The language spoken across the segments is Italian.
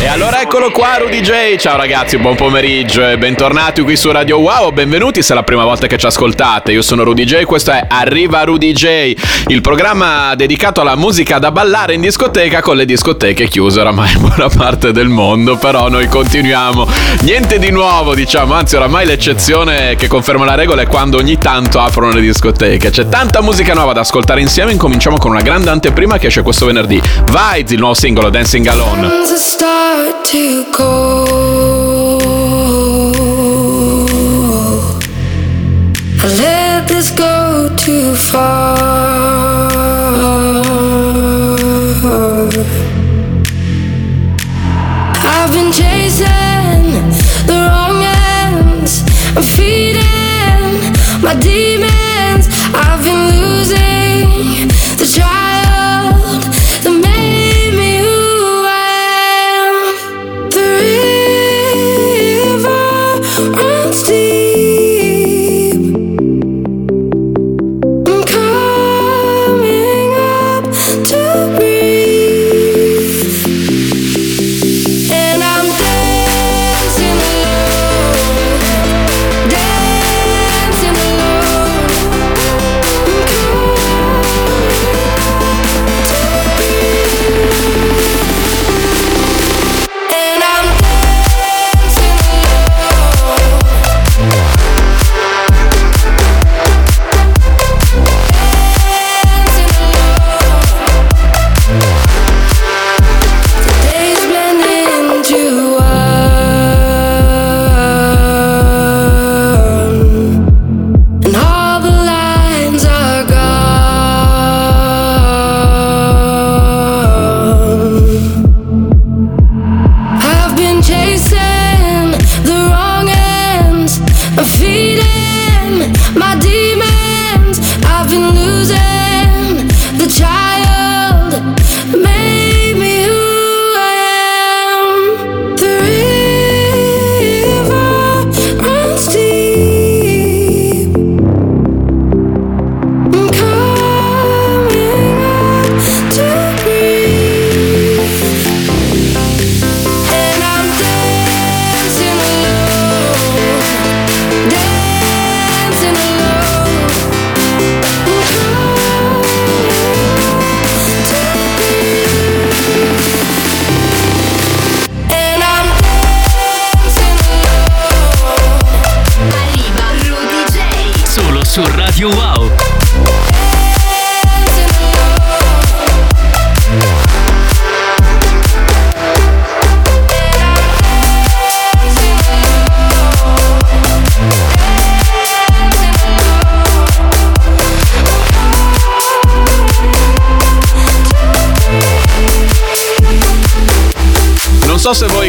E allora eccolo qua Rudy J. Ciao ragazzi, buon pomeriggio e bentornati qui su Radio Wow. Benvenuti se è la prima volta che ci ascoltate. Io sono Rudy J. Questo è Arriva Rudy J, il programma dedicato alla musica da ballare in discoteca con le discoteche chiuse oramai in buona parte del mondo. Però noi continuiamo. Niente di nuovo, diciamo, anzi, oramai l'eccezione che conferma la regola è quando ogni tanto aprono le discoteche. C'è tanta musica nuova da ascoltare insieme. Incominciamo con una grande anteprima che esce questo venerdì. Vibes, il nuovo singolo Dancing Hands that start to. I let this go too far.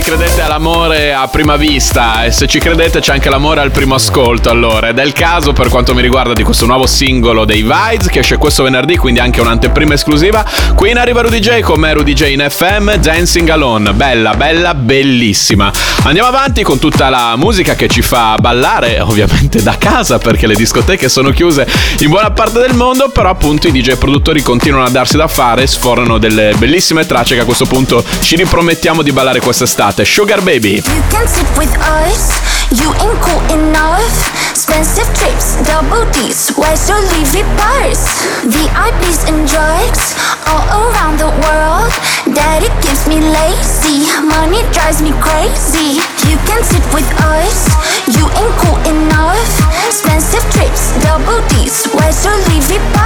Credete all'amore a prima vista e se ci credete c'è anche l'amore al primo ascolto allora. Ed è il caso per quanto mi riguarda di questo nuovo singolo dei Vides che esce questo venerdì quindi anche un'anteprima esclusiva. Qui in arriva Rudy J con me Rudy J in FM Dancing Alone. Bella bella bellissima. Andiamo avanti con tutta la musica che ci fa ballare ovviamente da casa perché le discoteche sono chiuse in buona parte del mondo però appunto i DJ produttori continuano a darsi da fare sfornano delle bellissime tracce che a questo punto ci ripromettiamo di ballare quest'estate. Sugar Baby You can sit with us, you ain't cool enough. Expensive trips, double D's, where's your Levi purse? VIPs and drugs, all around the world. Daddy gives me lazy, money drives me crazy. You can sit with us, you ain't cool enough. Expensive trips, double D's, where's your Levi purse?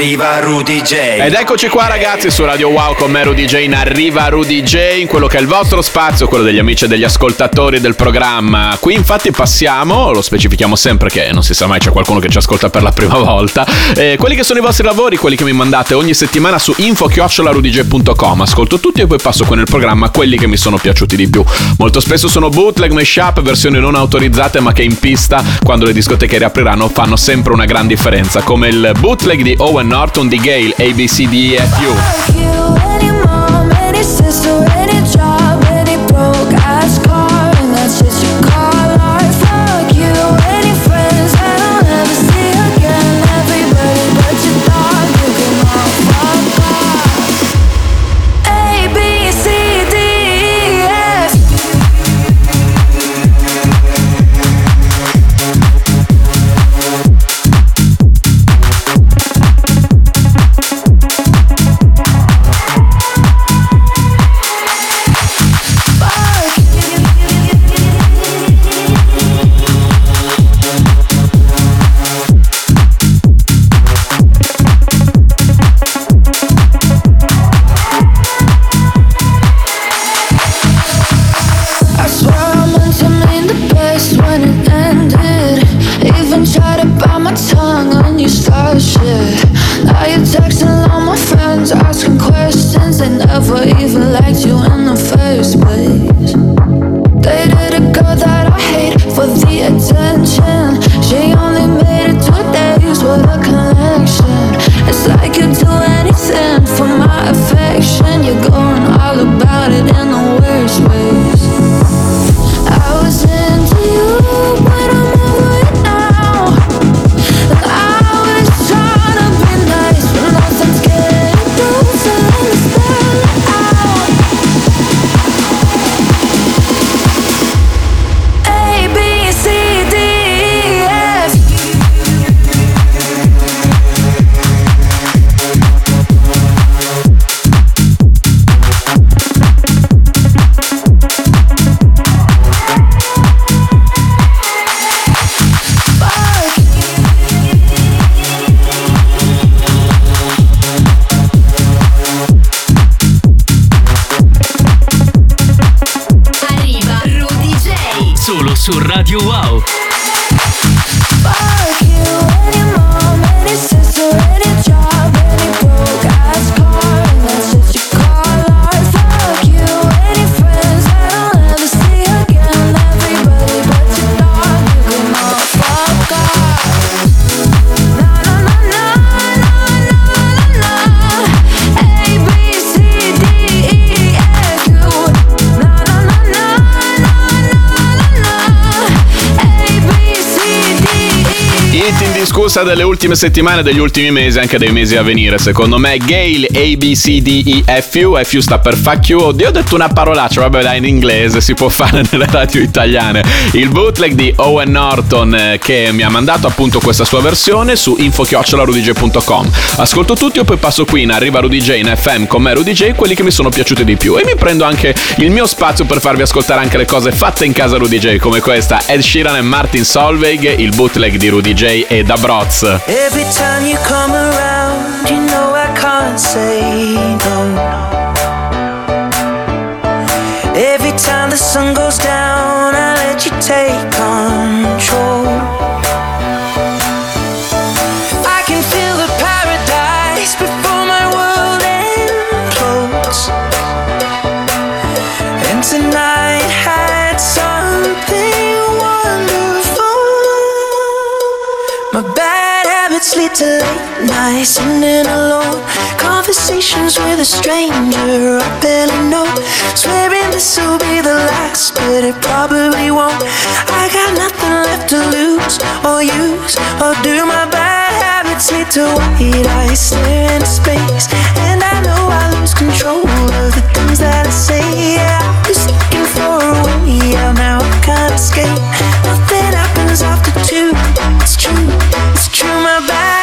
Arriva Rudy J. Ed eccoci qua ragazzi su Radio Wow con me Rudy J in Arriva Rudy J in quello che è il vostro spazio, quello degli amici e degli ascoltatori del programma. Qui infatti passiamo, lo specifichiamo sempre che non si sa mai c'è qualcuno che ci ascolta per la prima volta, eh, quelli che sono i vostri lavori, quelli che mi mandate ogni settimana su info-rudyj.com. Ascolto tutti e poi passo qui nel programma quelli che mi sono piaciuti di più. Molto spesso sono bootleg, mashup, versioni non autorizzate ma che in pista quando le discoteche riapriranno fanno sempre una gran differenza, come il bootleg di Owen Norton di Gale ABCDEFU. Radio Wow. Indiscussa delle ultime settimane, degli ultimi mesi, anche dei mesi a venire. Secondo me, Gale ABCDEFU. FU sta per fuck you. Oddio, ho detto una parolaccia. Vabbè, dai, in inglese si può fare nelle radio italiane. Il bootleg di Owen Norton, eh, che mi ha mandato appunto questa sua versione su info-rudyj.com. Ascolto tutti e poi passo qui in Arriva Rudy in FM con me Rudy J, quelli che mi sono piaciuti di più. E mi prendo anche il mio spazio per farvi ascoltare anche le cose fatte in casa Rudy J, come questa Ed Sheeran e Martin Solveig, il bootleg di Rudy J e da Every time you come around, you know I can't say no. Every time the sun goes down, sitting alone. Conversations with a stranger I barely know. Swearing this will be the last, but it probably won't. I got nothing left to lose or use or do. My bad habits lead to white eyes stare into space, and I know I lose control of the things that I say. Yeah, I was looking for a way out, now I can't escape. Nothing happens after two. It's true, it's true. My bad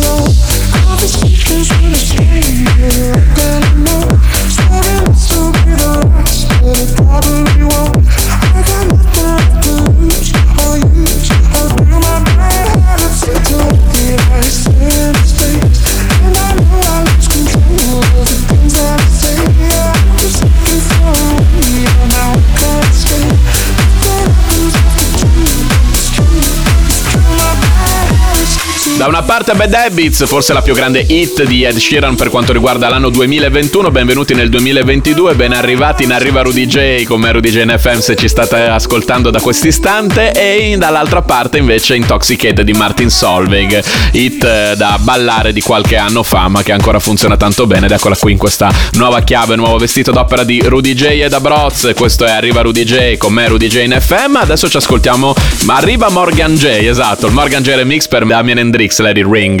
Da una parte Bad Habits, forse la più grande hit di Ed Sheeran per quanto riguarda l'anno 2021. Benvenuti nel 2022, ben arrivati in Arriva Rudy J con me Rudy J NFM se ci state ascoltando da quest'istante. E dall'altra parte invece Intoxicated di Martin Solveig, hit eh, da ballare di qualche anno fa ma che ancora funziona tanto bene. Ed eccola qui in questa nuova chiave, nuovo vestito d'opera di Rudy J ed Abroz. Questo è Arriva Rudy J con me Rudy J NFM. Adesso ci ascoltiamo, ma arriva Morgan J, esatto, il Morgan J remix per Damien Hendrix, It Ring.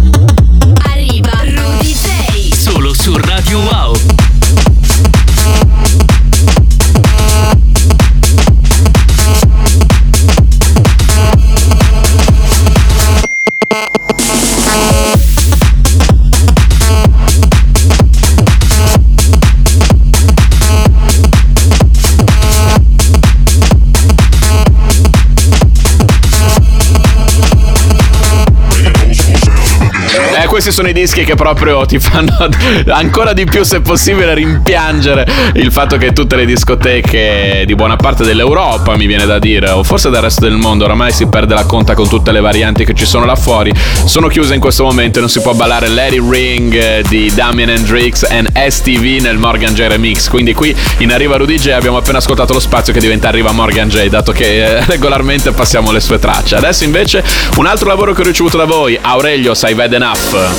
Questi sono i dischi che proprio ti fanno ancora di più, se possibile, rimpiangere il fatto che tutte le discoteche di buona parte dell'Europa, mi viene da dire, o forse del resto del mondo, oramai si perde la conta con tutte le varianti che ci sono là fuori, sono chiuse in questo momento e non si può ballare Lady Ring eh, di Damien Hendrix e STV nel Morgan J Remix. Quindi qui in Arriva Rudy J abbiamo appena ascoltato lo spazio che diventa Arriva Morgan J, dato che eh, regolarmente passiamo le sue tracce. Adesso invece un altro lavoro che ho ricevuto da voi, Aurelio Sai Bad Enough.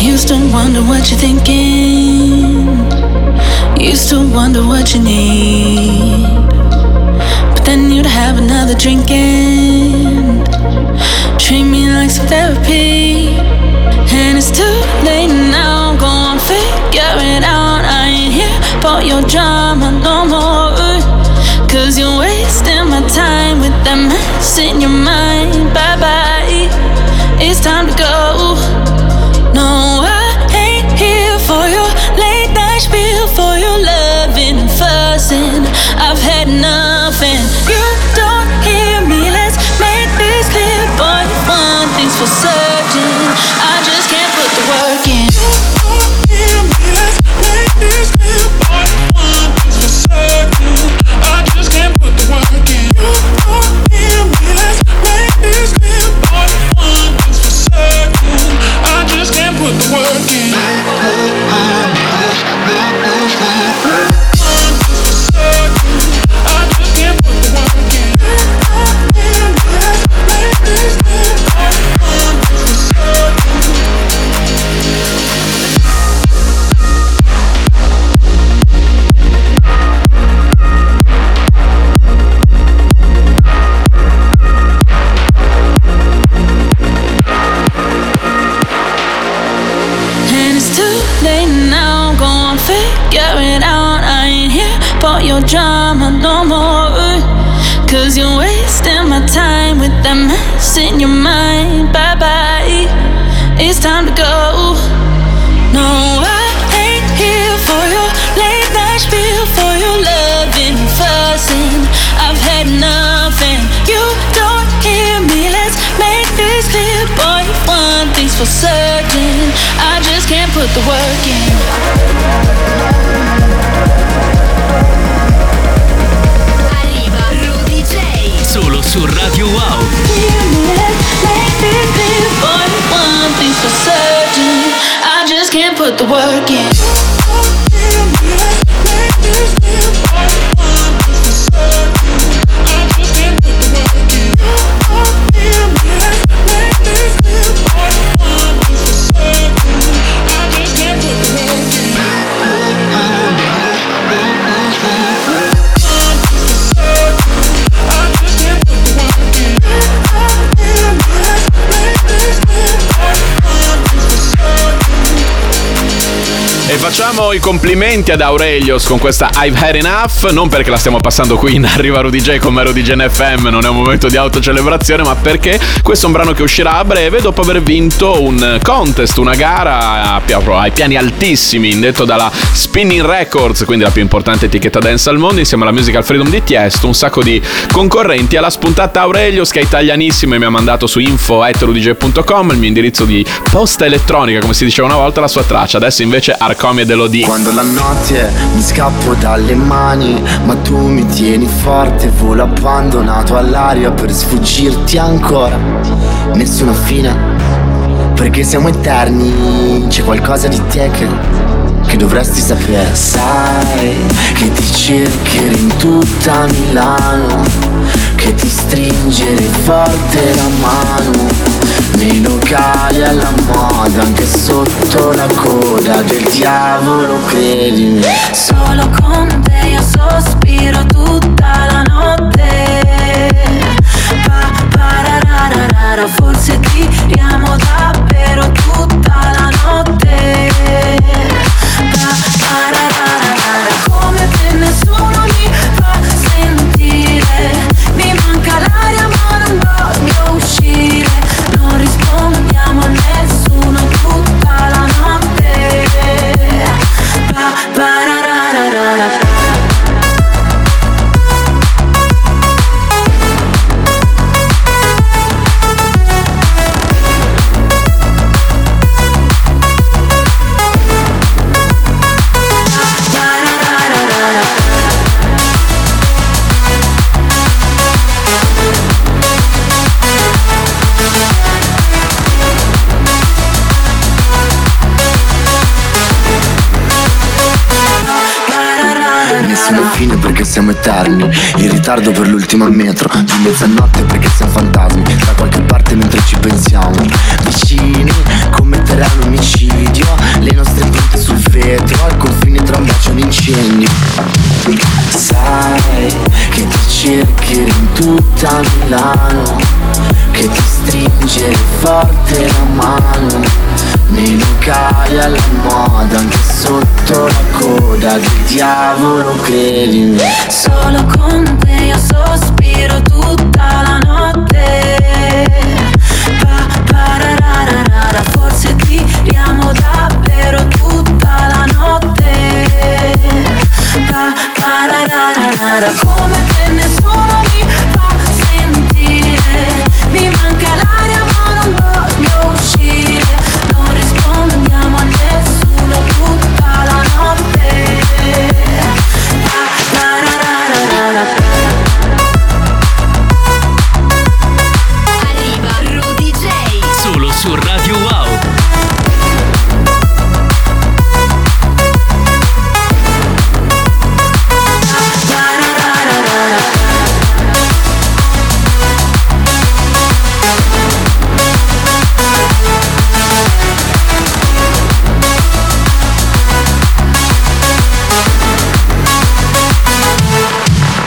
Used to wonder what you're thinking. Used to wonder what you need. But then you'd have another drink and treat me like some therapy. And it's too sucesso. Put the work in. I complimenti ad Aurelios con questa I've Had Enough, non perché la stiamo passando qui in Arriva Rudy J come Rudy J FM, non è un momento di autocelebrazione, ma perché questo è un brano che uscirà a breve dopo aver vinto un contest, una gara proprio ai piani altissimi, indetto dalla Spinning Records, quindi la più importante etichetta dance al mondo, insieme alla Musical Freedom di Tiesto, un sacco di concorrenti. Alla spuntata Aurelios che è italianissimo e mi ha mandato su info.rudj.com il mio indirizzo di posta elettronica, come si diceva una volta, la sua traccia. Adesso invece Arcomie Quando la notte mi scappo dalle mani, ma tu mi tieni forte, volo abbandonato all'aria per sfuggirti ancora. Nessuna fine, perché siamo eterni, c'è qualcosa di te che, che dovresti sapere. Sai che ti cercherò in tutta Milano, che ti stringere forte la mano. Nei locali alla moda, anche sotto la coda del diavolo, credimi. Solo con te io sospiro tutta la notte. Siamo eterni. In ritardo per l'ultima metro Di mezzanotte perché siamo fantasmi. Da qualche parte mentre ci pensiamo. Vicini commetteranno omicidio. Le nostre punte sul vetro Al confine tra un bacio e un incendio Sai che ti cercherò in tutta Milano Che ti stringe forte la mano nei locali alla moda, anche sotto la coda del diavolo, credimi. Solo con te io sospiro tutta la notte. matter.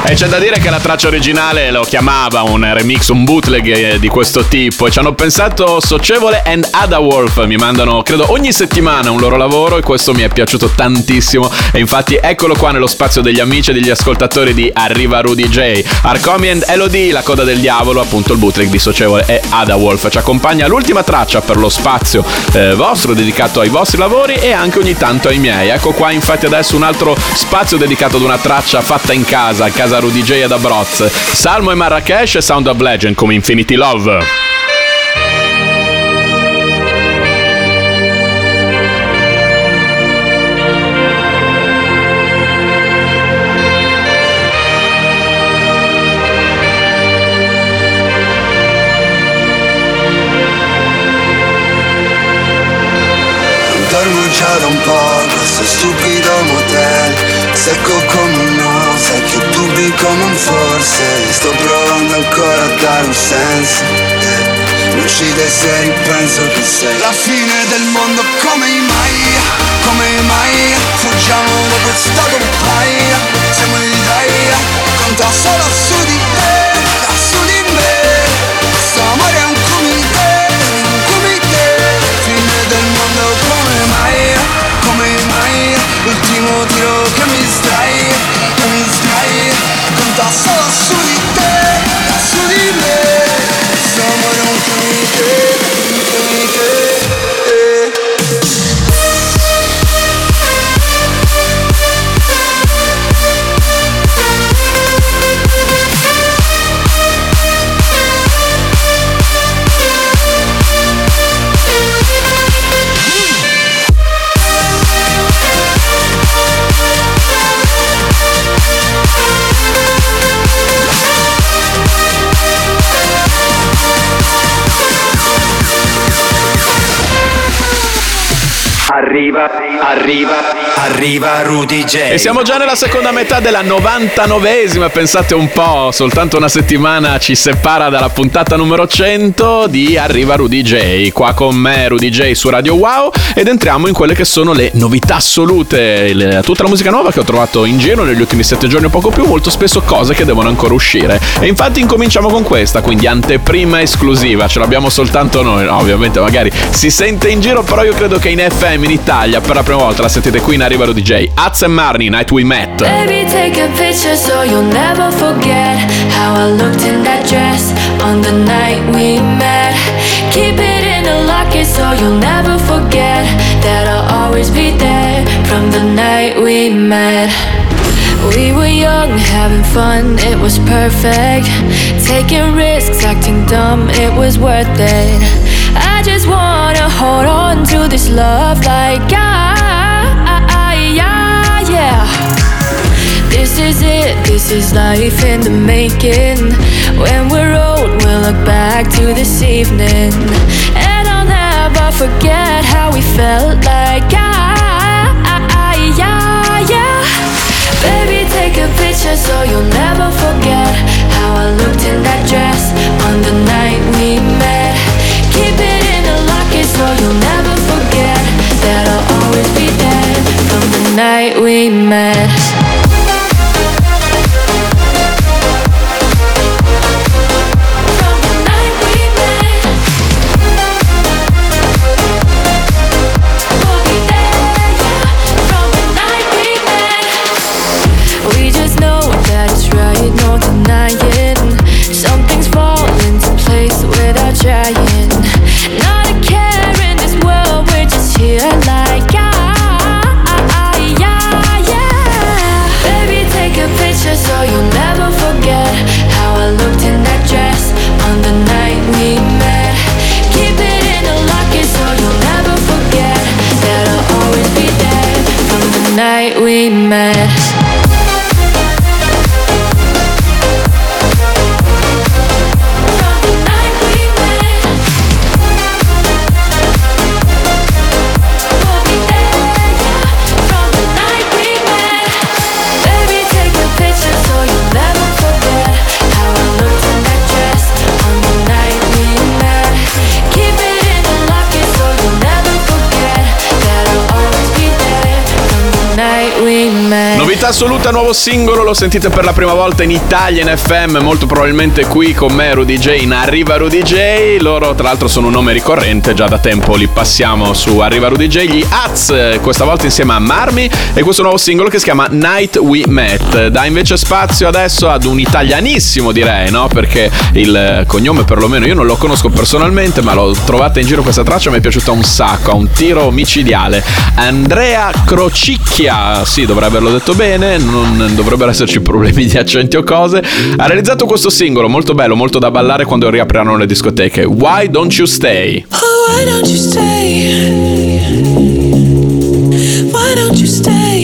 E c'è da dire che la traccia originale lo chiamava un remix, un bootleg eh, di questo tipo. E ci hanno pensato Socievole and Ada Wolf. Mi mandano, credo, ogni settimana un loro lavoro e questo mi è piaciuto tantissimo. E infatti eccolo qua nello spazio degli amici e degli ascoltatori di Arriva Rudy J. Arcomi and Elodie, la coda del diavolo, appunto il bootleg di Socievole e Ada Wolf. Ci accompagna l'ultima traccia per lo spazio eh, vostro dedicato ai vostri lavori e anche ogni tanto ai miei. Ecco qua infatti adesso un altro spazio dedicato ad una traccia fatta in casa, a casa Rudy J ad Abroz. Salmo e Marrakesh e Sound of Legend come Infinity Love. Da un po', questo stupido motel Secco come un no, sai che dubbi come un forse Sto provando ancora a dare un senso. Mi uccide se ripenso che sei La fine del mondo come mai, come mai Fuggiamo da questo paia Siamo gli dei, conta solo su di te, Arriva, arriva, Rudy J. E siamo già nella seconda metà della 99esima, pensate un po', soltanto una settimana ci separa dalla puntata numero 100 di Arriva Rudy J. Qua con me Rudy J su Radio Wow ed entriamo in quelle che sono le novità assolute, le- tutta la musica nuova che ho trovato in giro negli ultimi 7 giorni o poco più, molto spesso cose che devono ancora uscire. E infatti incominciamo con questa, quindi anteprima esclusiva, ce l'abbiamo soltanto noi, no, ovviamente magari si sente in giro, però io credo che in FM in Italia per la prima volta la sentite qui in Arriva Rudy J. Az e Marni, Night We Met. Baby, take a picture so you'll never forget how I looked in that dress on the night we met. Keep it in the locket so you'll never forget that I'll always be there from the night we met. We were young, having fun, it was perfect. Taking risks, acting dumb, it was worth it. I just wanna hold on to this love like I, This is it, this is life in the making. When we're old, we'll look back to this evening. And I'll never forget how we felt like I, I, I yeah, yeah. Baby, take a picture so you'll never forget how I looked in that dress on the night we met. Keep it in the locket so you'll never forget that I'll always be there from the night we met. Novità assoluta, nuovo singolo, lo sentite per la prima volta in Italia in FM, molto probabilmente qui con me Rudy J in Arriva Rudy J. Loro tra l'altro sono un nome ricorrente, già da tempo li passiamo su Arriva Rudy J, gli Az, questa volta insieme a Marmi e questo nuovo singolo che si chiama Night We Met. Dà invece spazio adesso ad un italianissimo direi, no? Perché il cognome perlomeno io non lo conosco personalmente, ma l'ho trovata in giro questa traccia, mi è piaciuta un sacco, ha un tiro micidiale. Andrea Crocicchia, sì, dovrei averlo detto bene, non dovrebbero esserci problemi di accenti o cose. Ha realizzato questo singolo molto bello, molto da ballare quando riapriranno le discoteche. Why don't you stay? Oh, why don't you stay? Why don't you stay?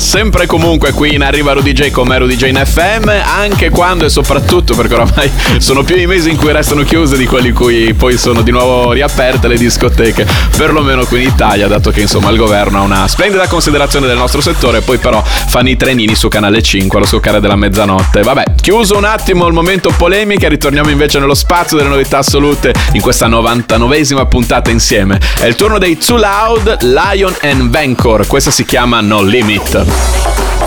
Sempre e comunque qui in Arriva J come Rudy J in FM, anche quando e soprattutto perché oramai sono più i mesi in cui restano chiuse di quelli in cui poi sono di nuovo riaperte le discoteche, perlomeno qui in Italia, dato che insomma il governo ha una splendida considerazione del nostro settore, poi però fanno i trenini su Canale 5 allo scoccare della mezzanotte. Vabbè, chiuso un attimo il momento polemica, ritorniamo invece nello spazio delle novità assolute in questa 99esima puntata insieme. È il turno dei Too Loud, Lion and Vancor, questa si chiama No Limit. Arriva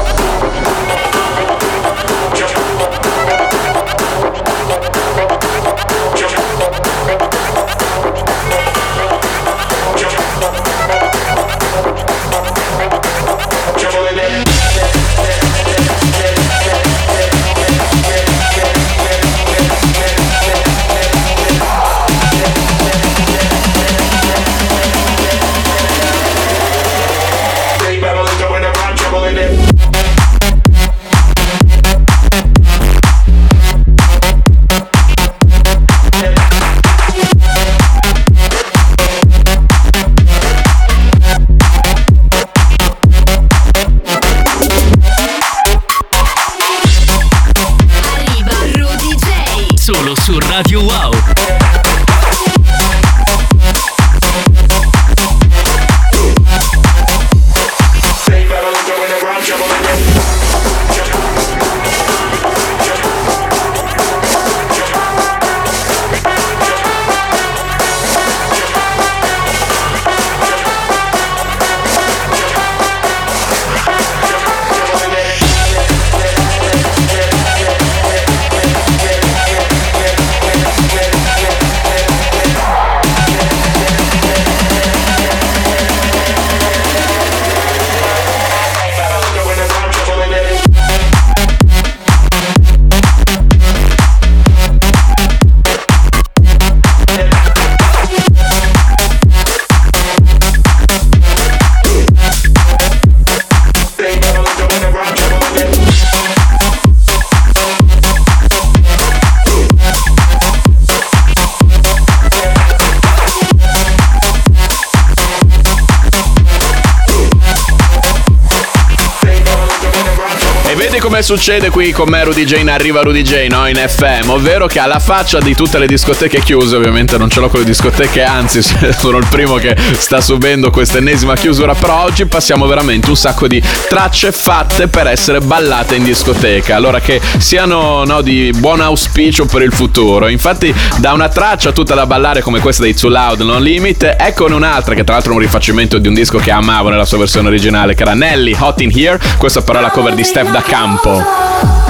come succede qui con me Rudy J in Arriva Rudy J, no? In FM, ovvero che alla faccia di tutte le discoteche chiuse, ovviamente non ce l'ho con le discoteche, anzi sono il primo che sta subendo questa ennesima chiusura, però oggi passiamo veramente un sacco di tracce fatte per essere ballate in discoteca, allora che siano no, di buon auspicio per il futuro. Infatti da una traccia tutta da ballare come questa dei Too Loud Non Limit, eccone un'altra che tra l'altro è un rifacimento di un disco che amavo nella sua versione originale, che era Nelly Hot in Here, questa però è la cover di Steph da Campo. Oh.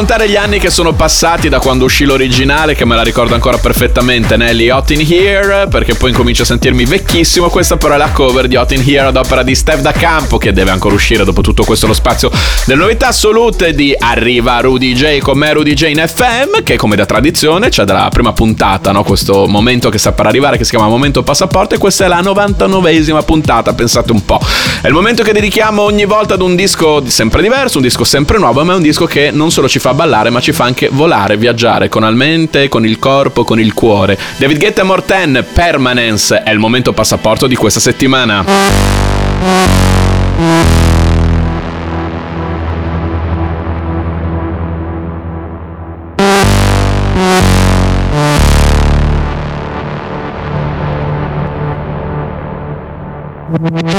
Contare gli anni che sono passati da quando uscì l'originale, che me la ricordo ancora perfettamente, Nelly Hot in Here, perché poi incomincio a sentirmi vecchissimo. Questa però è la cover di Hot in Here ad opera di Steph da Campo, che deve ancora uscire dopo tutto questo lo spazio delle novità assolute di Arriva Rudy J con me Rudy J in FM, che come da tradizione c'è dalla prima puntata, no? questo momento che sta per arrivare, che si chiama Momento Passaporto, e questa è la 99esima puntata, pensate un po'. È il momento che dedichiamo ogni volta ad un disco sempre diverso, un disco sempre nuovo, ma è un disco che non solo ci fa ballare, ma ci fa anche volare, viaggiare con la mente, con il corpo, con il cuore. David Guetta Morten, Permanence, è il momento passaporto di questa settimana. Arriva Rudy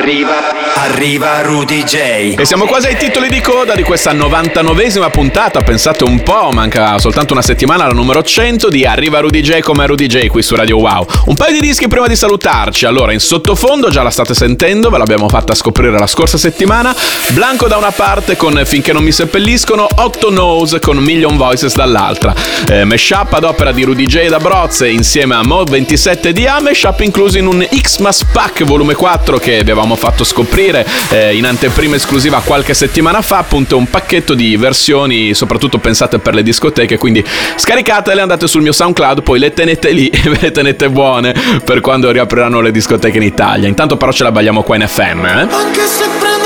arriva, arriva Rudy J. E siamo quasi ai titoli di coda di questa 99esima puntata, pensate un po', manca soltanto una settimana alla numero 100 di Arriva Rudy J come Rudy J qui su Radio Wow. Un paio di dischi prima di salutarci, allora in sottofondo già la state sentendo, ve l'abbiamo fatta scoprire la scorsa settimana, Blanco da una parte con Finché non mi seppelliscono, Otto Nose con Million Voices dall'altra. Eh, mashup ad opera di Rudy J da Brozze insieme a Mod 27 di A, mashup incluso in un Xmas Pack volume 4 che vi avevamo fatto scoprire eh, in anteprima esclusiva qualche settimana fa, appunto un pacchetto di versioni soprattutto pensate per le discoteche, quindi scaricatele, andate sul mio SoundCloud, poi le tenete lì e ve le tenete buone per quando riapriranno le discoteche in Italia. Intanto però ce la balliamo qua in FM, eh? Anche se prendessi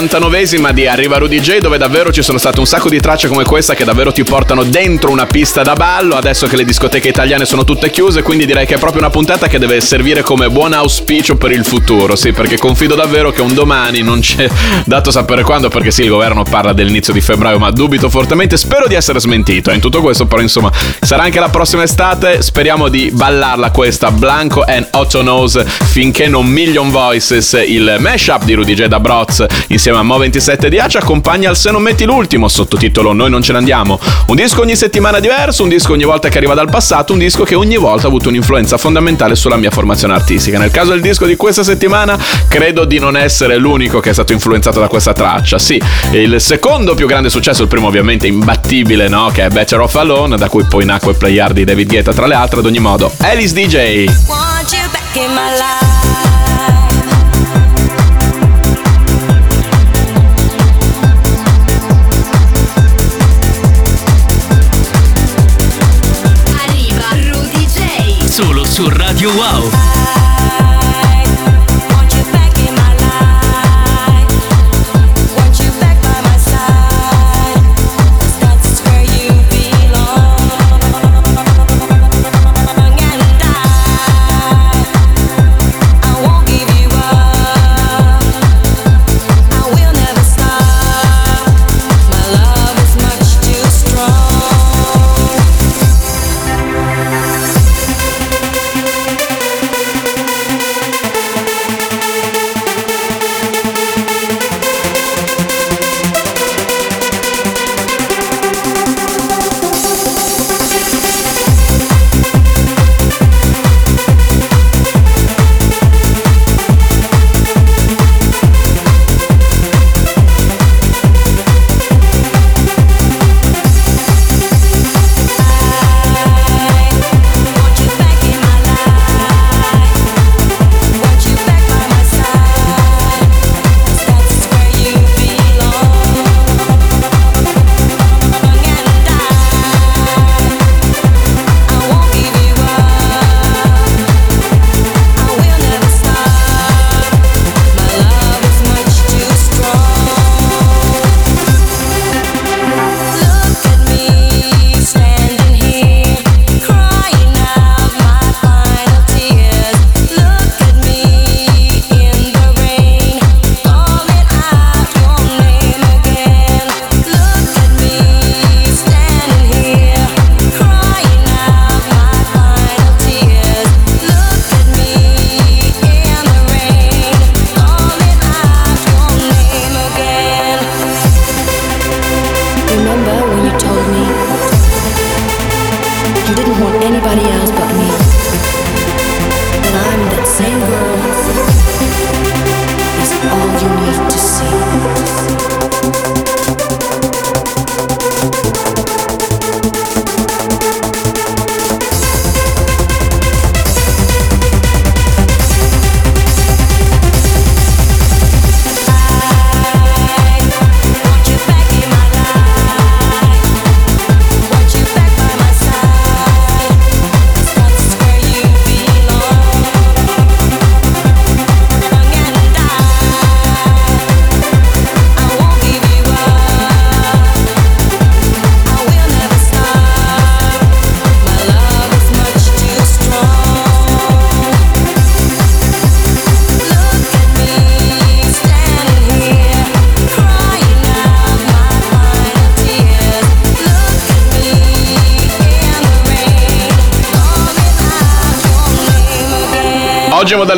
99esima di Arriva Rudy J, dove davvero ci sono state un sacco di tracce come questa che davvero ti portano dentro una pista da ballo. Adesso che le discoteche italiane sono tutte chiuse, quindi direi che è proprio una puntata che deve servire come buon auspicio per il futuro. Sì, perché confido davvero che un domani non c'è dato sapere quando, perché sì, il governo parla dell'inizio di febbraio, ma dubito fortemente. Spero di essere smentito. In tutto questo, però, insomma, sarà anche la prossima estate. Speriamo di ballarla questa Blanco and Otto Nose finché non Million Voices, il mashup di Rudy J da Broz insieme a Mo27 di ci accompagna al Se non metti l'ultimo, sottotitolo Noi non ce ne andiamo. Un disco ogni settimana diverso, un disco ogni volta che arriva dal passato, un disco che ogni volta ha avuto un'influenza fondamentale sulla mia formazione artistica. Nel caso del disco di questa settimana, credo di non essere l'unico che è stato influenzato da questa traccia. Sì, il secondo più grande successo, il primo ovviamente imbattibile, no? Che è Better Off Alone, da cui poi nacque Playard di David Guetta, tra le altre, ad ogni modo. Alice DJ. Su Radio Wow.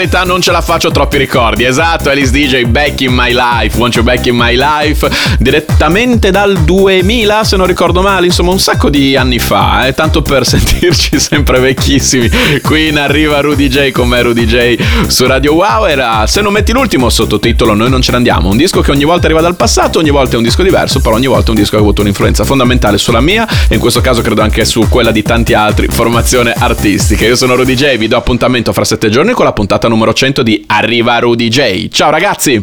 Modalità non ce la faccio troppi ricordi. Esatto, Alice DJ Back in My Life, Want You Back in My Life, direttamente dal 2000 se non ricordo male, insomma un sacco di anni fa, eh, tanto per sentirci sempre vecchissimi. Qui in arriva Rudy J con me Rudy J su Radio Wow era Se non metti l'ultimo sottotitolo Noi non ce ne andiamo, un disco che ogni volta arriva dal passato, ogni volta è un disco diverso, però ogni volta è un disco che ha avuto un'influenza fondamentale sulla mia e in questo caso credo anche su quella di tanti altri, formazione artistica. Io sono Rudy J, vi do appuntamento fra sette giorni con la puntata numero 100 di Arriva Rudy J. Ciao ragazzi!